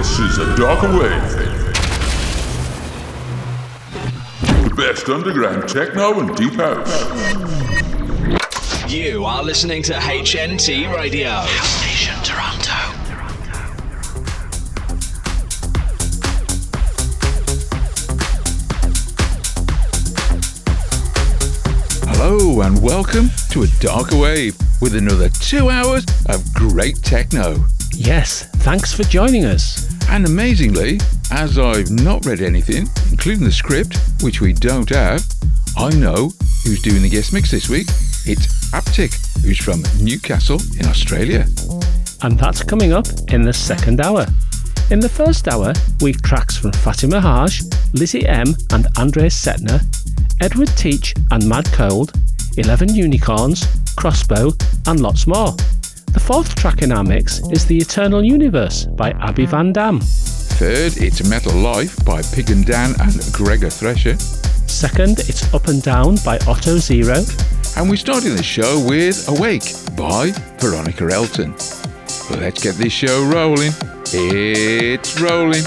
This is a Darker Wave. The best underground techno and deep house. You are listening to HNT Radio. House Station Toronto. Hello and welcome to a Darker Wave with another two hours of great techno. Yes, thanks for joining us. And amazingly, as I've not read anything, including the script, which we don't have, I know who's doing the guest mix this week. It's Haptic, who's from Newcastle in Australia. And that's coming up in the second hour. In the first hour, we've tracks from Fatima Hajji, Lizzy M and Andres Cetre, Edward Teach and Mad Cold, 11 Unicorns, Crossbow, and lots more. The fourth track in our mix is The Eternal Universe by Abe van Dam. Third, it's Metalife by Pig and Dan and Gregor Thresher. Second, it's Up and Down by Ottozero. And we're starting the show with Awake by Veronica Elton. Let's get this show rolling. It's rolling.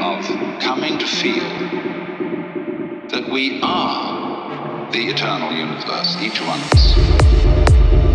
Of coming to feel that we are the eternal universe, each one of us.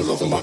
All over my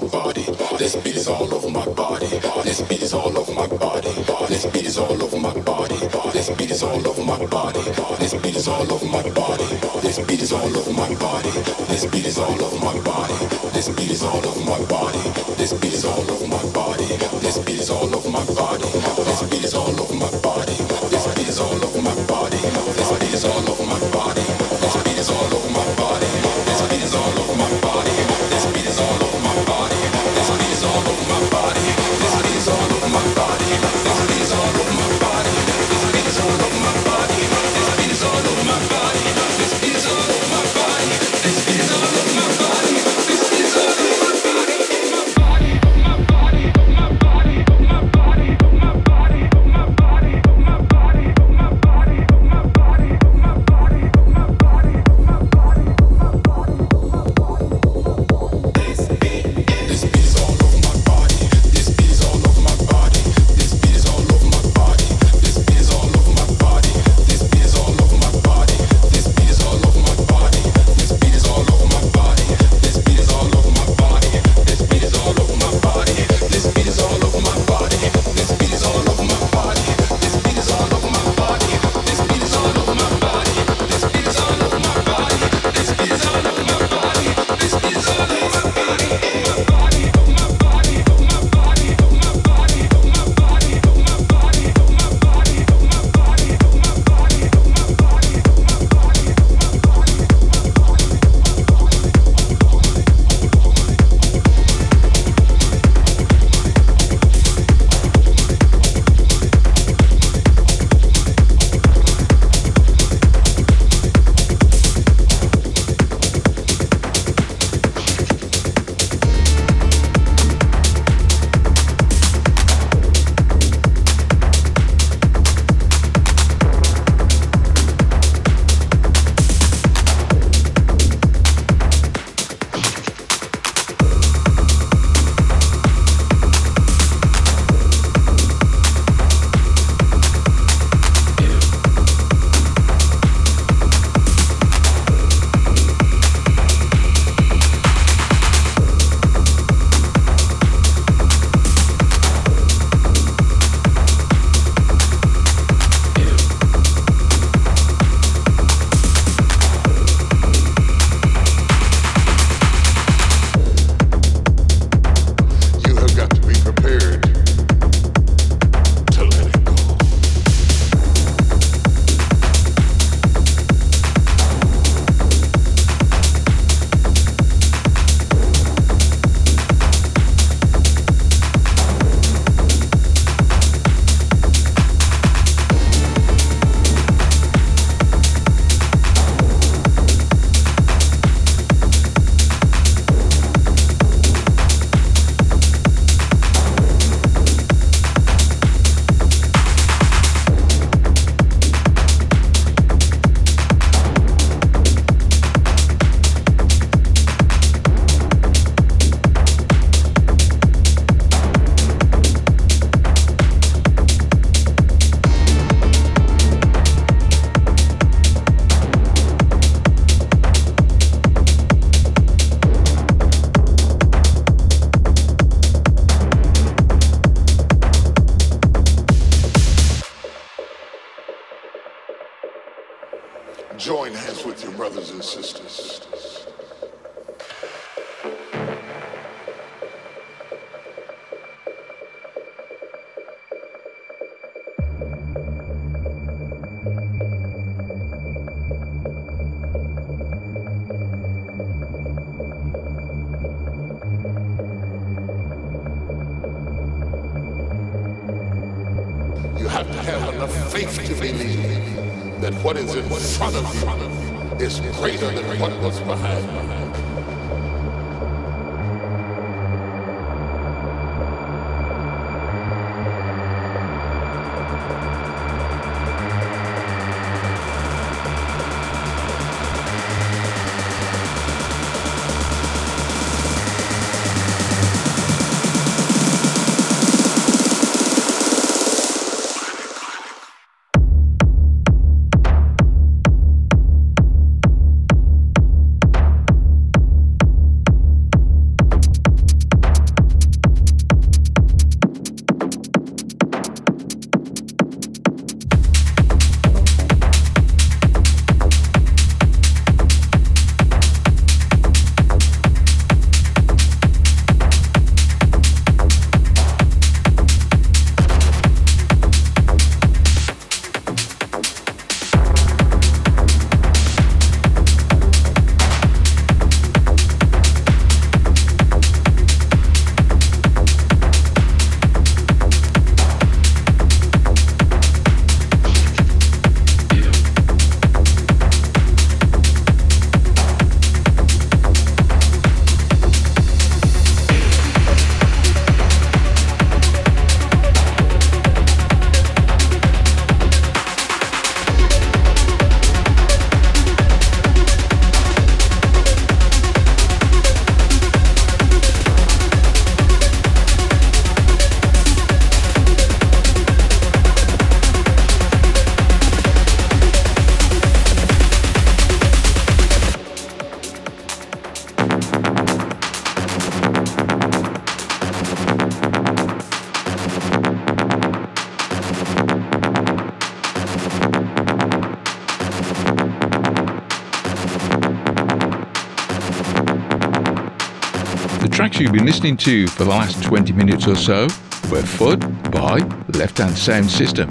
you've been listening to for the last 20 minutes or so were FUD by Lefthand Soundsystem,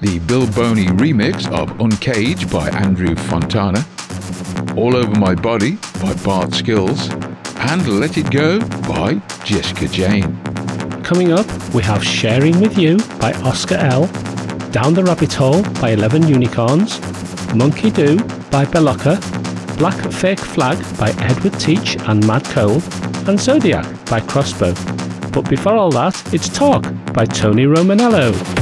the Bill Boney remix of Uncaged by Andrew Fontana, All Over My Body by Bart Skils, and Let It Go by Jessica Jane. Coming up, we have Sharing With You by Oscar L, Down the Rabbit Hole by 11 Unicorns, Monkey Do by Belocca, Black Fake Flag by Edwardteach and Mad Cold, and Zodiac by Crossbow. But before all that, it's Talk by Tony Romanello.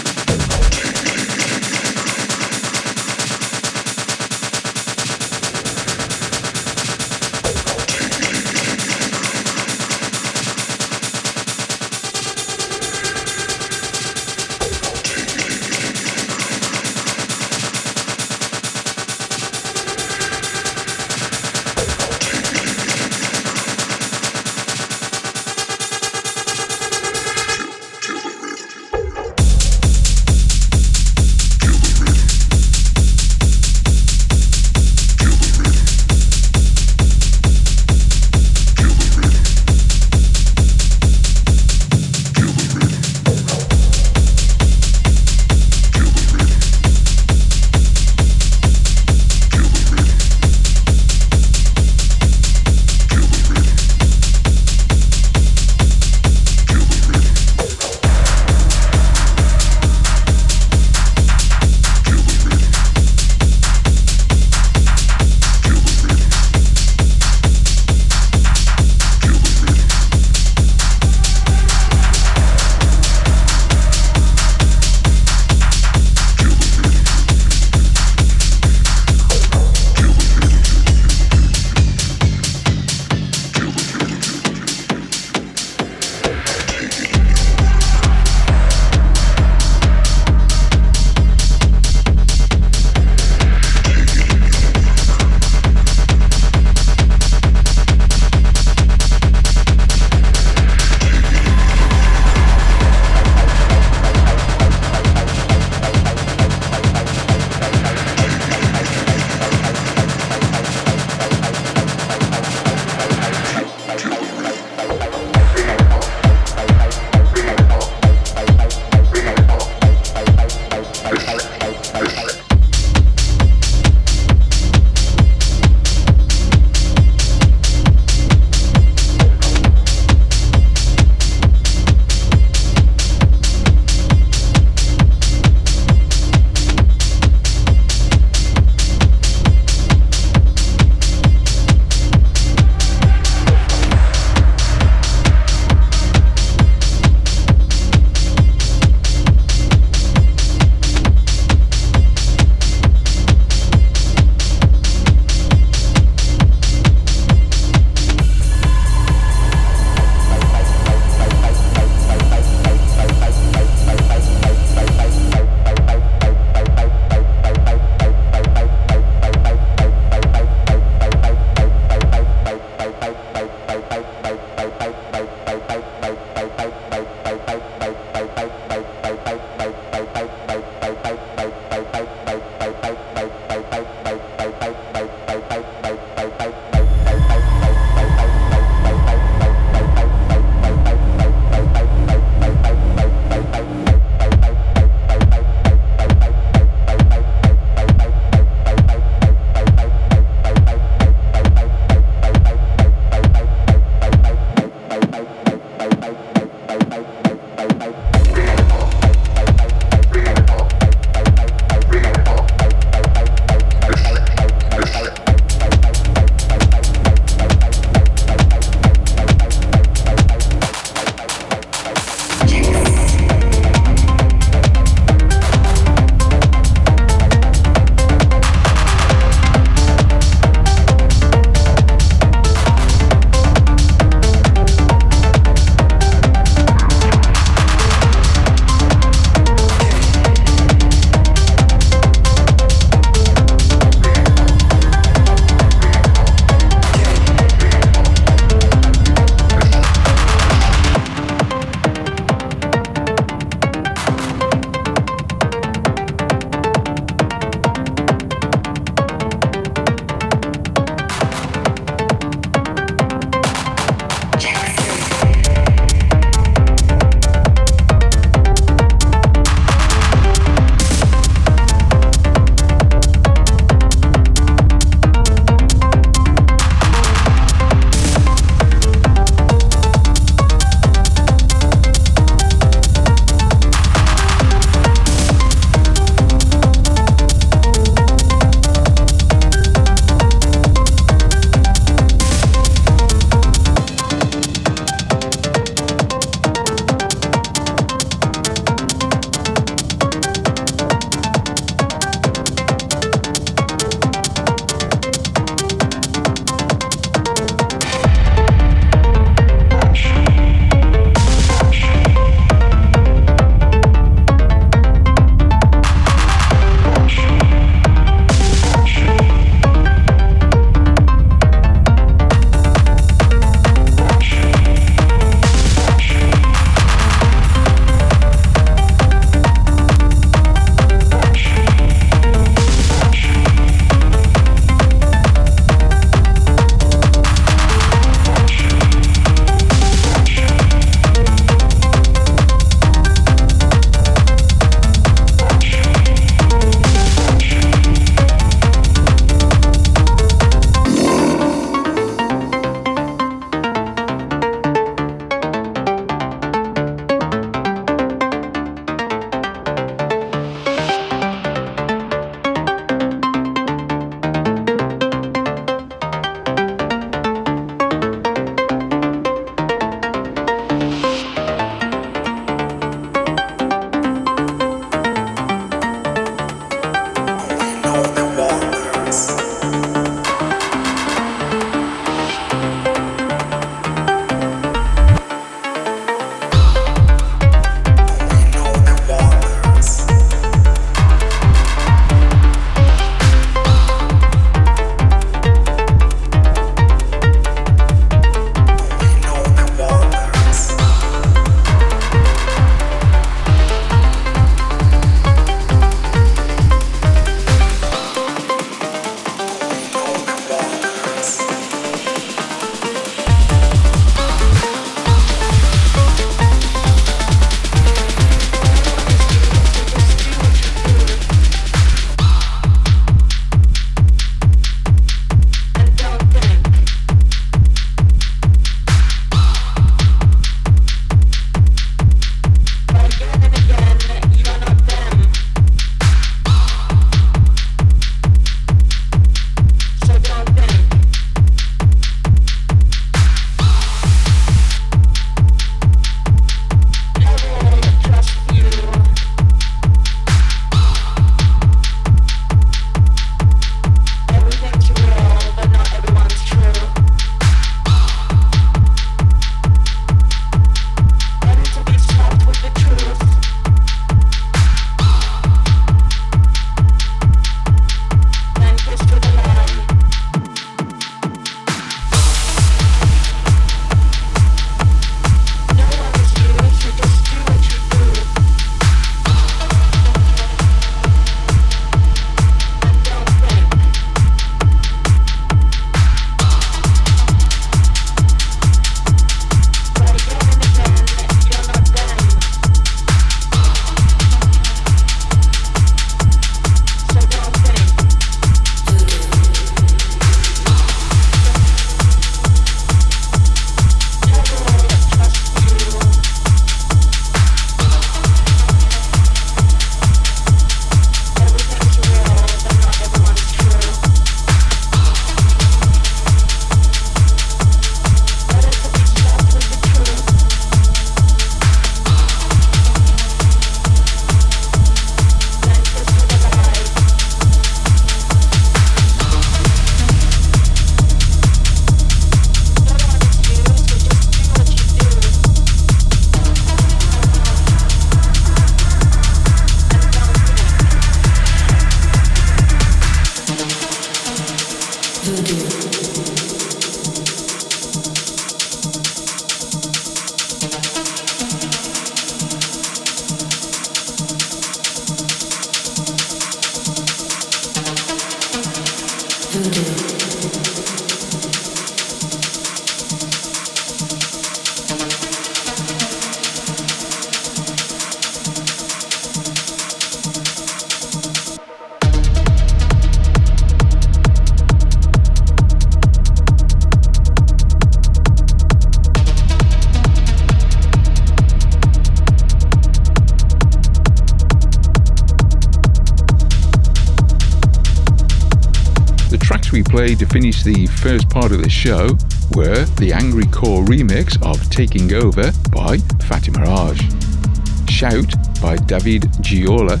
First part of the show were the Angry Core remix of Taking Over by Fatima Hajji, Shout by David Giola,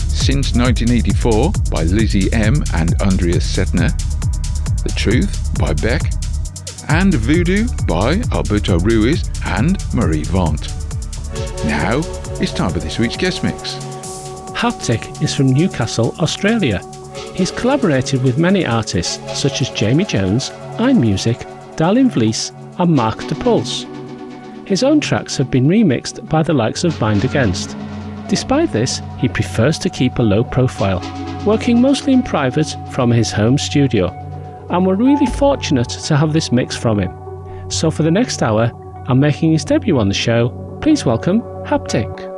Since 1984 by Lizzy M and Andres Cetre, The Truth by Beck, and Voodoo by Alberto Ruiz and Marie Vont. Now it's time for this week's guest mix. Haptic is from Newcastle, Australia. He's collaborated with many artists such as Jamie Jones, Einmusik, Darlyn Vlys, and Marc De Pulse. His own tracks have been remixed by the likes of Mind Against. Despite this, he prefers to keep a low profile, working mostly in private from his home studio, and we're really fortunate to have this mix from him. So for the next hour, and making his debut on the show, please welcome Haptic.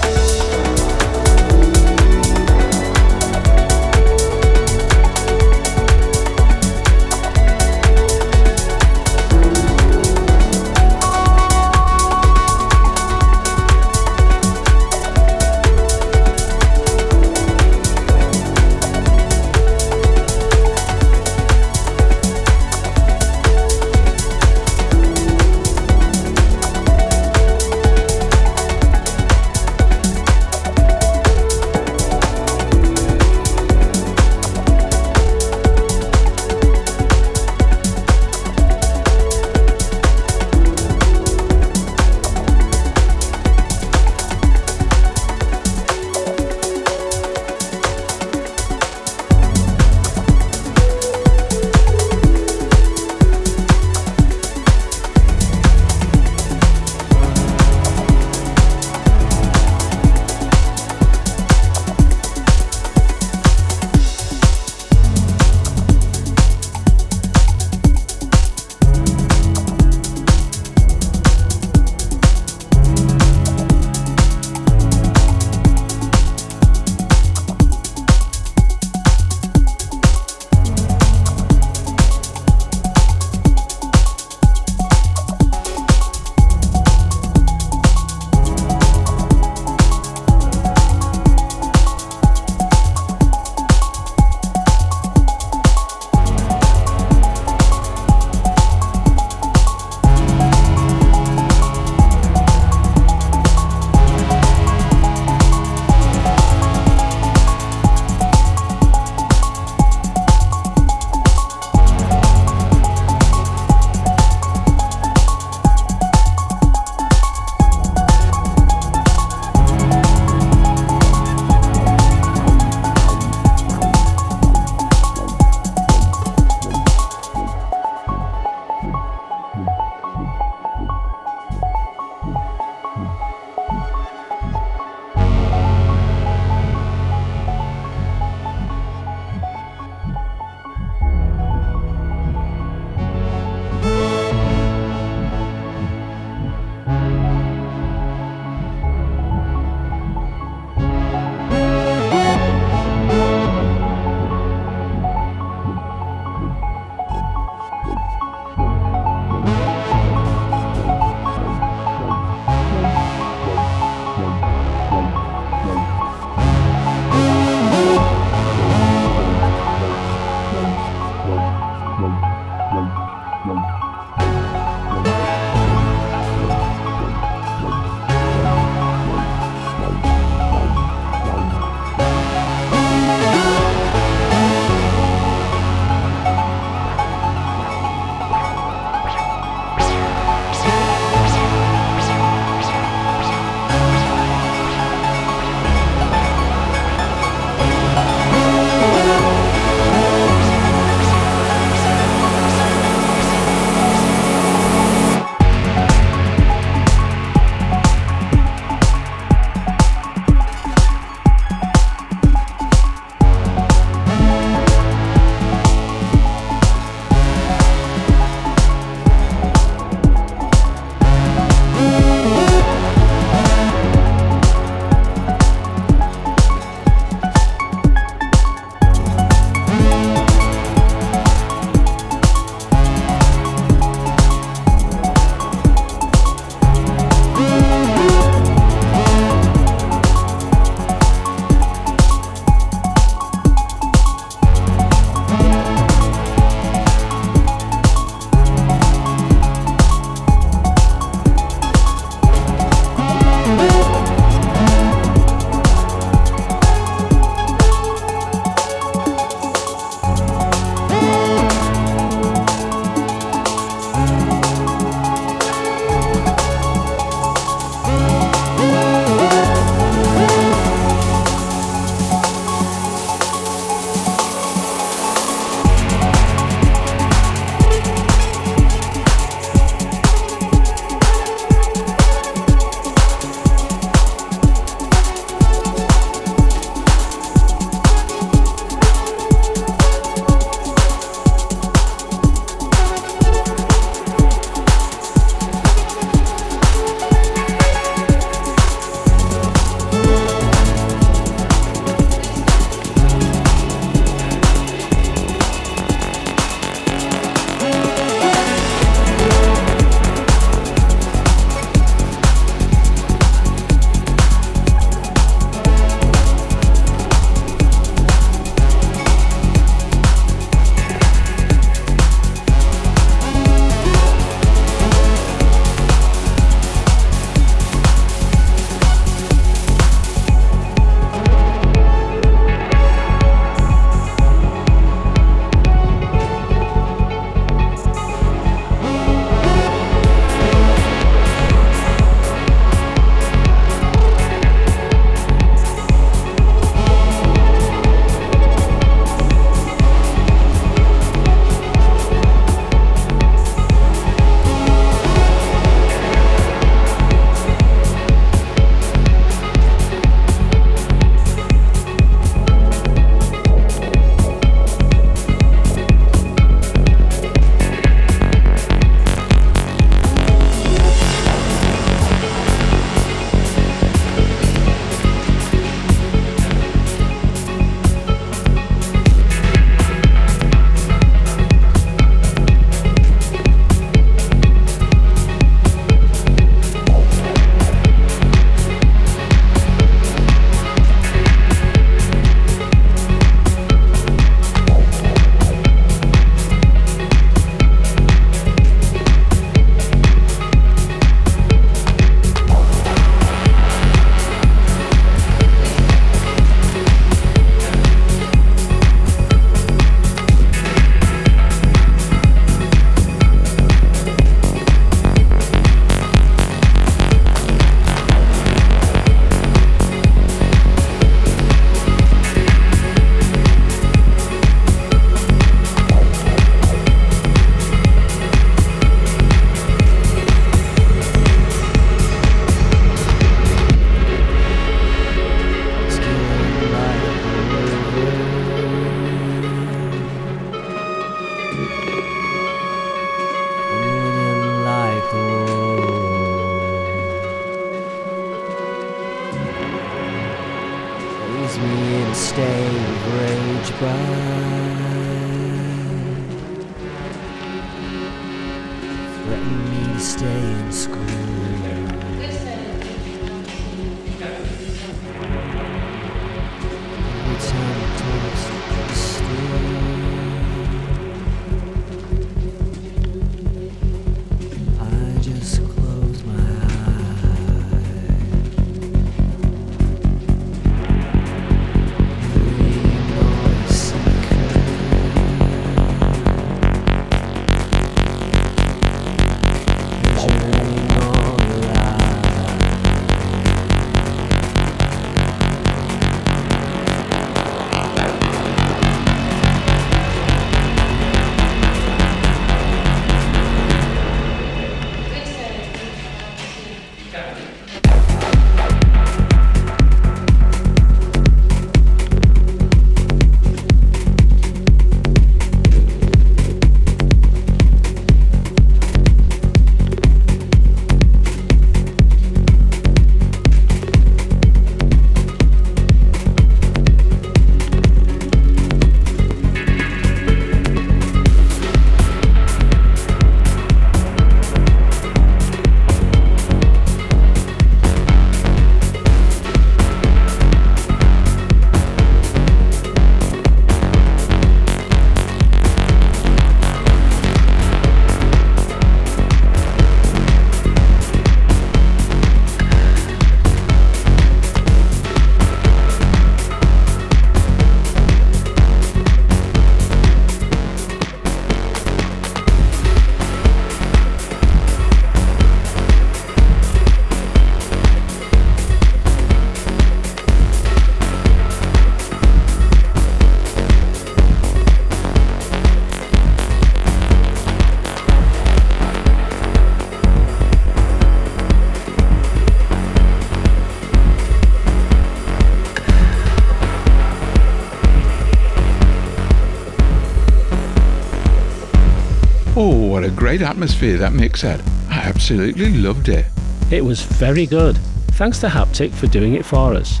A great atmosphere that mix had. I absolutely loved it. It was very good. Thanks to Haptic for doing it for us.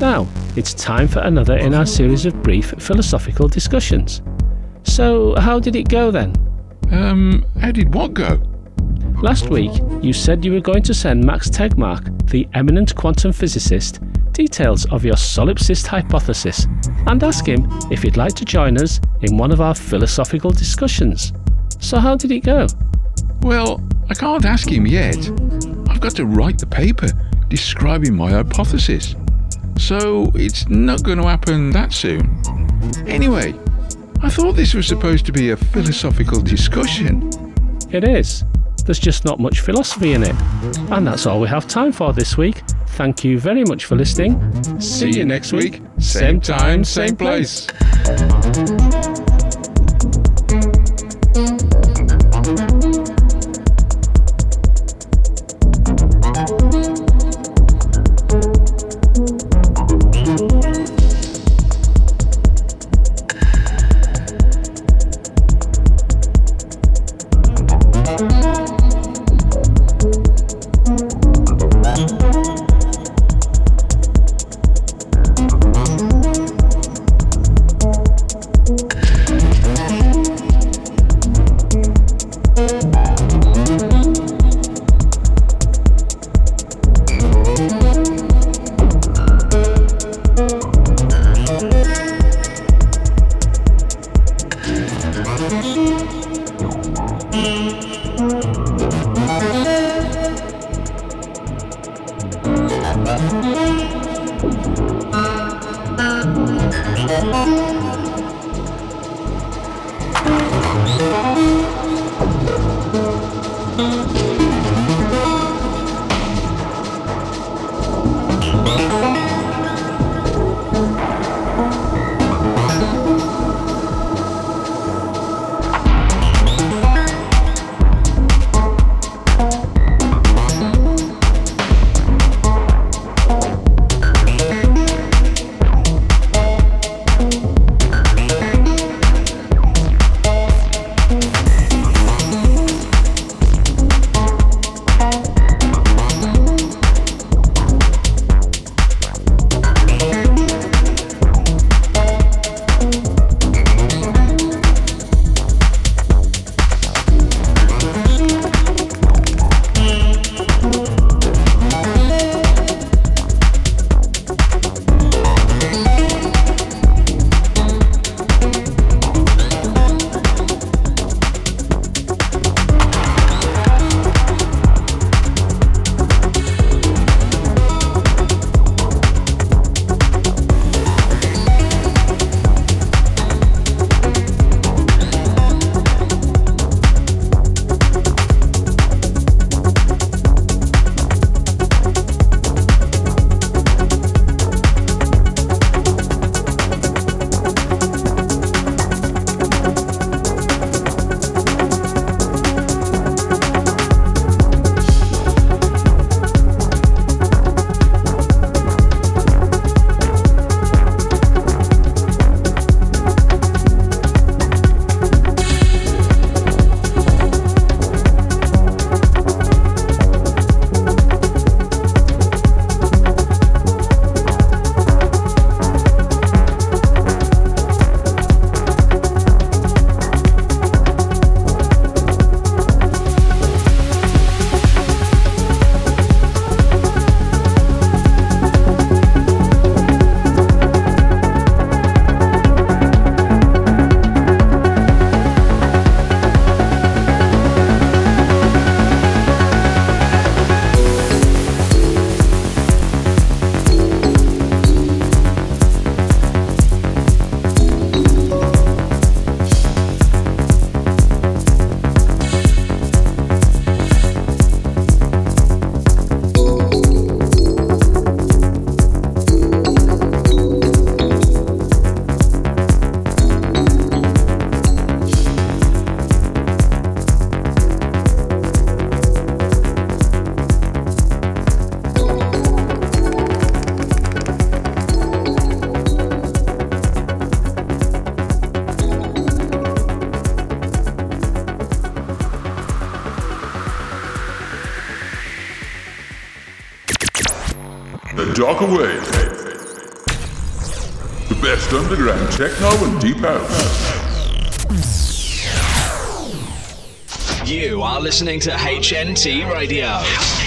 Now, it's time for another in our series of brief philosophical discussions. So, how did it go then? Um, how did what go? Last week, you said you were going to send Max Tegmark, the eminent quantum physicist, details of your solipsist hypothesis and ask him if he'd like to join us in one of our philosophical discussions. So, how did it go? Well, I can't ask him yet. I've got to write the paper describing my hypothesis. So it's not going to happen that soon. Anyway, I thought this was supposed to be a philosophical discussion. It is. There's just not much philosophy in it. And that's all we have time for this week. Thank you very much for listening. See you next week. Same time, same place. the way. The best underground techno and deep house. You are listening to HNT Radio.